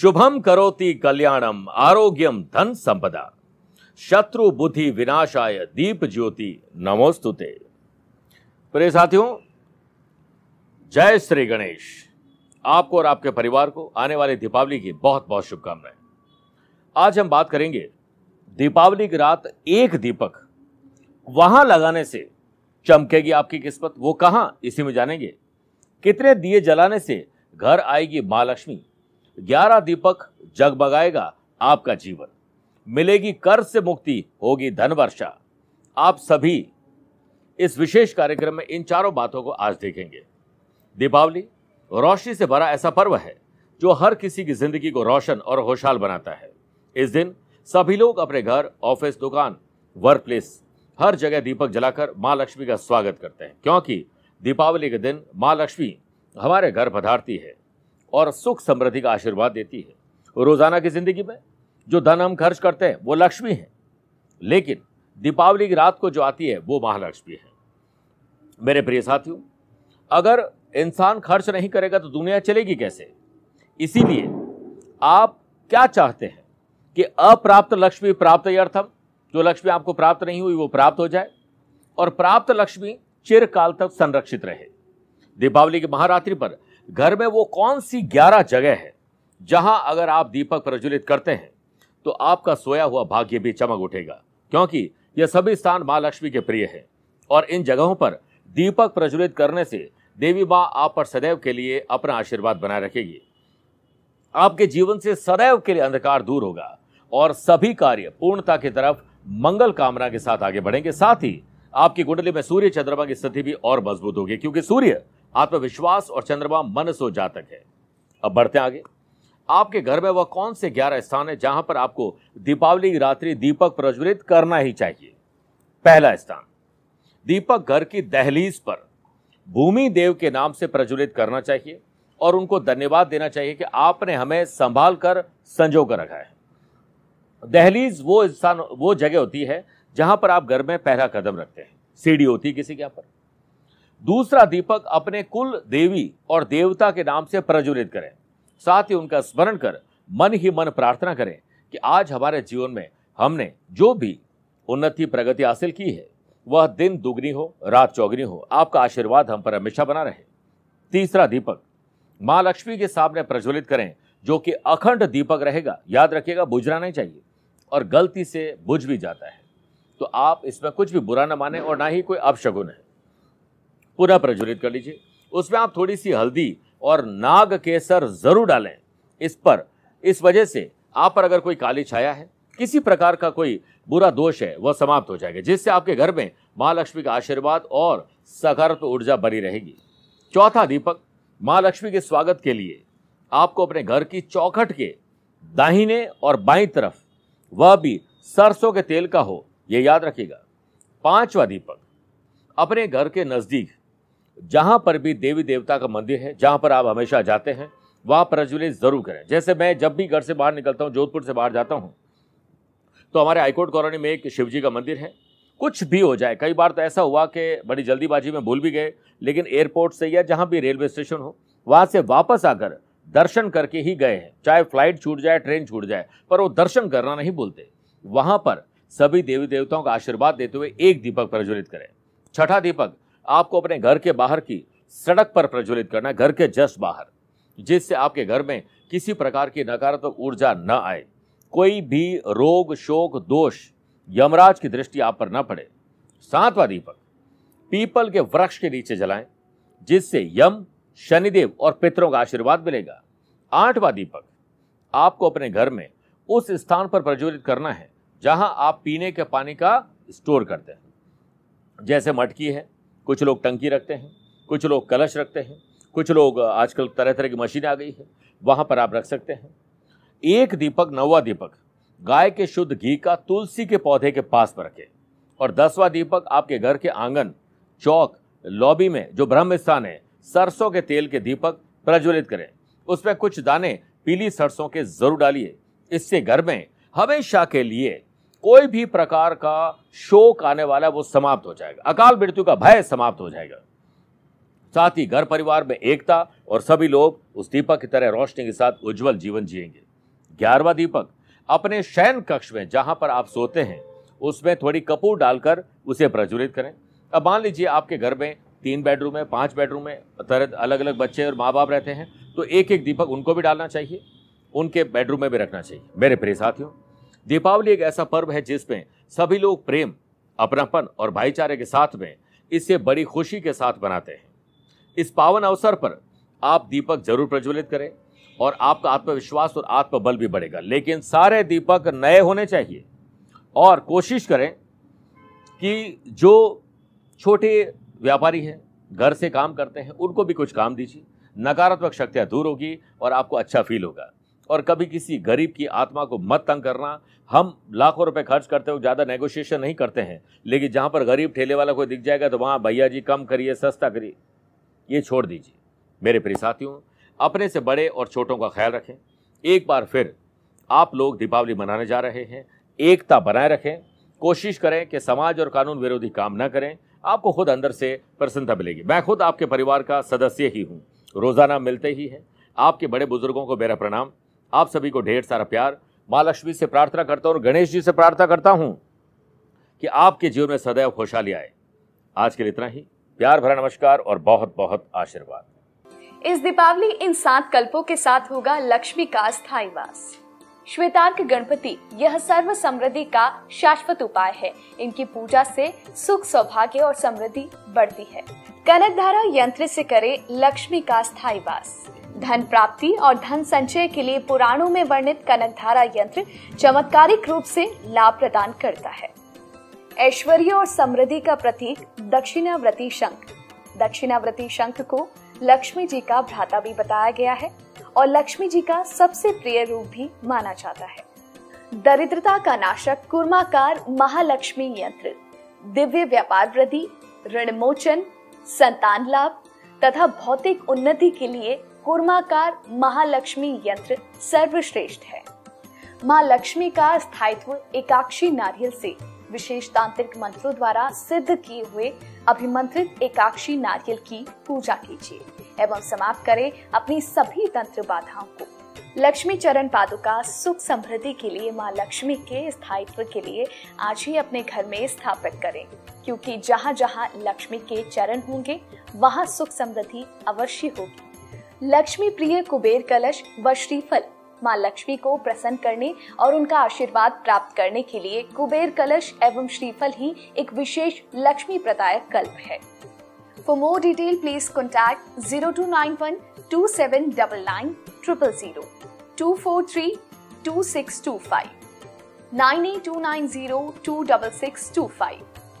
शुभम करोति कल्याणम आरोग्यम धन संपदा। शत्रु बुद्धि विनाशाय दीप ज्योति नमोस्तुते प्रिय साथियों, जय श्री गणेश। आपको और आपके परिवार को आने वाली दीपावली की बहुत बहुत शुभकामनाएँ। आज हम बात करेंगे दीपावली की रात एक दीपक वहाँ लगाने से चमकेगी आपकी किस्मत, वो कहाँ, इसी में जानेंगे। कितने दिए जलाने से घर आएगी माँ लक्ष्मी ग्यारह दीपक जगमगाएगा आपका जीवन। मिलेगी कर्ज से मुक्ति, होगी धन वर्षा। आप सभी इस विशेष कार्यक्रम में इन चारों बातों को आज देखेंगे। दीपावली रोशनी से भरा ऐसा पर्व है, जो हर किसी की ज़िंदगी को रोशन और खुशहाल बनाता है। इस दिन सभी लोग अपने घर, ऑफ़िस, दुकान वर्क प्लेस हर जगह दीपक जलाकर माँ लक्ष्मी का स्वागत करते हैं, क्योंकि दीपावली के दिन माँ लक्ष्मी हमारे घर पधारती है। और सुख समृद्धि का आशीर्वाद देती है। रोज़ाना की ज़िंदगी में जो धन हम खर्च करते हैं, वो लक्ष्मी है। लेकिन दीपावली की रात को जो आती है, वो महालक्ष्मी है। मेरे प्रिय साथियों, अगर इंसान खर्च नहीं करेगा तो दुनिया चलेगी कैसे? इसीलिए आप क्या चाहते हैं कि अप्राप्त लक्ष्मी प्राप्त अर्थम? जो लक्ष्मी आपको प्राप्त नहीं हुई, वो प्राप्त हो जाए और प्राप्त लक्ष्मी चिरकाल तक संरक्षित रहे। दीपावली की महारात्रि पर घर में वो कौन सी ग्यारह जगह है, जहाँ अगर आप दीपक प्रज्वलित करते हैं तो आपका सोया हुआ भाग्य भी चमक उठेगा। क्योंकि यह सभी स्थान माँ लक्ष्मी के प्रिय है और इन जगहों पर दीपक प्रज्वलित करने से देवी माँ आप पर सदैव के लिए अपना आशीर्वाद बनाए रखेगी। आपके जीवन से सदैव के लिए अंधकार दूर होगा और सभी कार्य पूर्णता की तरफ़ मंगल कामना के साथ आगे बढ़ेंगे। साथ ही आपकी कुंडली में सूर्य चंद्रमा की स्थिति भी और मज़बूत होगी, क्योंकि सूर्य आत्मविश्वास और चंद्रमा मन सो जातक है। अब बढ़ते आगे। आपके घर में वह कौन से ग्यारह स्थान है जहाँ पर आपको दीपावली, रात्रि, दीपक प्रज्वलित करना ही चाहिए? पहला स्थान, दीपक घर की दहलीज पर। भूमि देव के नाम से प्रज्वलित करना चाहिए और उनको धन्यवाद देना चाहिए कि आपने हमें संभाल कर संजो कर रखा है। दहलीज वो स्थान, वो जगह होती है जहाँ पर आप घर में पहला कदम रखते हैं। सीढ़ी होती है किसी के यहाँ पर। दूसरा दीपक अपने कुल देवी और देवता के नाम से प्रज्वलित करें। साथ ही उनका स्मरण कर मन ही मन प्रार्थना करें कि आज हमारे जीवन में हमने जो भी उन्नति प्रगति हासिल की है, वह दिन दुगनी हो, रात चौगनी हो, आपका आशीर्वाद हम पर हमेशा बना रहे। तीसरा दीपक, माँ लक्ष्मी के सामने प्रज्वलित करें, जो कि अखंड दीपक रहेगा। याद रखिएगा, बुझना नहीं चाहिए और गलती से बुझ भी जाता है। तो आप इसमें कुछ भी बुरा ना माने और ना ही कोई अपशगुन है। पुनः प्रज्वलित कर लीजिए। उसमें आप थोड़ी सी हल्दी और नाग केसर ज़रूर डालें। इस पर, इस वजह से आप पर अगर कोई काली छाया है, किसी प्रकार का कोई बुरा दोष है, वह समाप्त हो जाएगा, जिससे आपके घर में महालक्ष्मी का आशीर्वाद और सकारात्मक ऊर्जा बनी रहेगी। चौथा दीपक, महालक्ष्मी के स्वागत के लिए आपको अपने घर की चौखट के दाहिने और बाई तरफ़, वह भी सरसों के तेल का हो यह याद रखिएगा। पांचवा दीपक, अपने घर के नज़दीक जहाँ पर भी देवी देवता का मंदिर है, जहाँ पर आप हमेशा जाते हैं, वहाँ प्रज्वलित ज़रूर करें। जैसे मैं जब भी घर से बाहर निकलता हूँ, जोधपुर से बाहर जाता हूँ तो हमारे हाईकोर्ट कॉलोनी में एक शिव जी का मंदिर है। कुछ भी हो जाए, कई बार तो ऐसा हुआ कि बड़ी जल्दीबाजी में भूल भी गए, लेकिन एयरपोर्ट से या जहाँ भी रेलवे स्टेशन हो, वहाँ से वापस आकर दर्शन करके ही गए हैं। चाहे फ़्लाइट छूट जाए, ट्रेन छूट जाए, पर वो दर्शन करना नहीं भूलते। वहाँ पर सभी देवी देवताओं का आशीर्वाद देते हुए एक दीपक प्रज्वलित करें। छठा दीपक आपको अपने घर के बाहर की सड़क पर प्रज्वलित करना घर के जस्ट बाहर, जिससे आपके घर में किसी प्रकार की नकारात्मक ऊर्जा न आए। कोई भी रोग, शोक, दोष, यमराज की दृष्टि आप पर न पड़े। सातवां दीपक, पीपल के वृक्ष के नीचे जलाएँ, जिससे यम, शनिदेव और पितरों का आशीर्वाद मिलेगा। आठवां दीपक, आपको अपने घर में उस स्थान पर प्रज्वलित करना है, जहाँ आप पीने के पानी का स्टोर करते हैं। जैसे मटकी है कुछ लोग टंकी रखते हैं, कुछ लोग कलश रखते हैं, कुछ लोग आजकल तरह तरह की मशीन आ गई है, वहाँ पर आप रख सकते हैं। एक दीपक, नौवा दीपक, गाय के शुद्ध घी का तुलसी के पौधे के पास पर रखें। और दसवां दीपक आपके घर के आँगन, चौक, लॉबी में जो ब्रह्म स्थान है, सरसों के तेल के दीपक प्रज्वलित करें। उसमें कुछ दाने पीली सरसों के ज़रूर डालिए। इससे घर में हमेशा के लिए कोई भी प्रकार का शोक आने वाला है, वो समाप्त हो जाएगा। अकाल मृत्यु का भय समाप्त हो जाएगा। साथ ही घर परिवार में एकता और सभी लोग उस दीपक की तरह रोशनी के साथ उज्जवल जीवन जिएँगे। ग्यारहवा दीपक, अपने शयन कक्ष में जहाँ पर आप सोते हैं, उसमें थोड़ी कपूर डालकर उसे प्रज्वलित करें। अब मान लीजिए आपके घर में तीन बेडरूम है, पाँच बेडरूम है, तरह अलग अलग बच्चे और माँ बाप रहते हैं तो एक एक दीपक उनको भी डालना चाहिए, उनके बेडरूम में भी रखना चाहिए। मेरे प्रिय साथियों दीपावली एक ऐसा पर्व है जिसमें सभी लोग प्रेम, अपनापन और भाईचारे के साथ में इसे बड़ी खुशी के साथ बनाते हैं। इस पावन अवसर पर आप दीपक ज़रूर प्रज्वलित करें और आपका आत्मविश्वास और आत्मबल भी बढ़ेगा। लेकिन सारे दीपक नए होने चाहिए और कोशिश करें कि जो छोटे व्यापारी हैं, घर से काम करते हैं, उनको भी कुछ काम दीजिए। नकारात्मक शक्तियाँ दूर होगी और आपको अच्छा फील होगा। और कभी किसी गरीब की आत्मा को मत तंग करना। हम लाखों रुपए खर्च करते हो ज़्यादा नेगोशिएशन नहीं करते हैं। लेकिन जहाँ पर गरीब ठेले वाला कोई दिख जाएगा तो वहाँ भैया जी कम करिए, सस्ता करिए। ये छोड़ दीजिए। मेरे प्रिय साथियों, अपने से बड़े और छोटों का ख्याल रखें। एक बार फिर आप लोग दीपावली मनाने जा रहे हैं। एकता बनाए रखें। कोशिश करें कि समाज और कानून विरोधी काम न करें। आपको खुद अंदर से प्रसन्नता मिलेगी। मैं खुद आपके परिवार का सदस्य ही हूँ। रोज़ाना मिलते ही हैं। आपके बड़े बुज़ुर्गों को मेरा प्रणाम। आप सभी को ढेर सारा प्यार। माँ लक्ष्मी से प्रार्थना करता हूँ और गणेश जी से प्रार्थना करता हूँ कि आपके जीवन में सदैव खुशहाली आए। आज के लिए इतना ही। प्यार भरा नमस्कार और बहुत बहुत आशीर्वाद। इस दीपावली इन सात कल्पों के साथ होगा लक्ष्मी का स्थायी वास। श्वेतार्क गणपति, यह सर्व समृद्धि का शाश्वत उपाय है। इनकी पूजा से सुख सौभाग्य और समृद्धि बढ़ती है। कनक धारा यंत्र से करे लक्ष्मी का स्थायी वास। धन प्राप्ति और धन संचय के लिए पुराणों में वर्णित कनक धारा यंत्र चमत्कारिक रूप से लाभ प्रदान करता है। ऐश्वर्य और समृद्धि का प्रतीक दक्षिणाव्रती शंख। दक्षिणाव्रती शंख को लक्ष्मी जी का भ्राता भी बताया गया है और लक्ष्मी जी का सबसे प्रिय रूप भी माना जाता है। दरिद्रता का नाशक कुर्माकार महालक्ष्मी यंत्र, दिव्य व्यापार वृद्धि, ऋण मोचन, संतान लाभ तथा भौतिक उन्नति के लिए कुर्माकार महालक्ष्मी यंत्र सर्वश्रेष्ठ है। माँ लक्ष्मी का स्थायित्व एकाक्षी नारियल से विशेष तांत्रिक मंत्रों द्वारा सिद्ध किए हुए अभिमंत्रित एकाक्षी नारियल की पूजा कीजिए एवं समाप्त करें अपनी सभी तंत्र बाधाओं को। लक्ष्मी चरण पादुका सुख समृद्धि के लिए माँ लक्ष्मी के स्थायित्व के लिए आज ही अपने घर में स्थापित करें, क्योंकि जहाँ जहाँ लक्ष्मी के चरण होंगे, वहाँ सुख समृद्धि अवश्य होगी। लक्ष्मी प्रिय कुबेर कलश व श्रीफल माँ लक्ष्मी को प्रसन्न करने और उनका आशीर्वाद प्राप्त करने के लिए कुबेर कलश एवं श्रीफल ही एक विशेष लक्ष्मी प्रदायक कल्प है। For more detail please contact zero two nine one two seven double nine triple zero two four three two six two five nine eight two nine zero two double six two five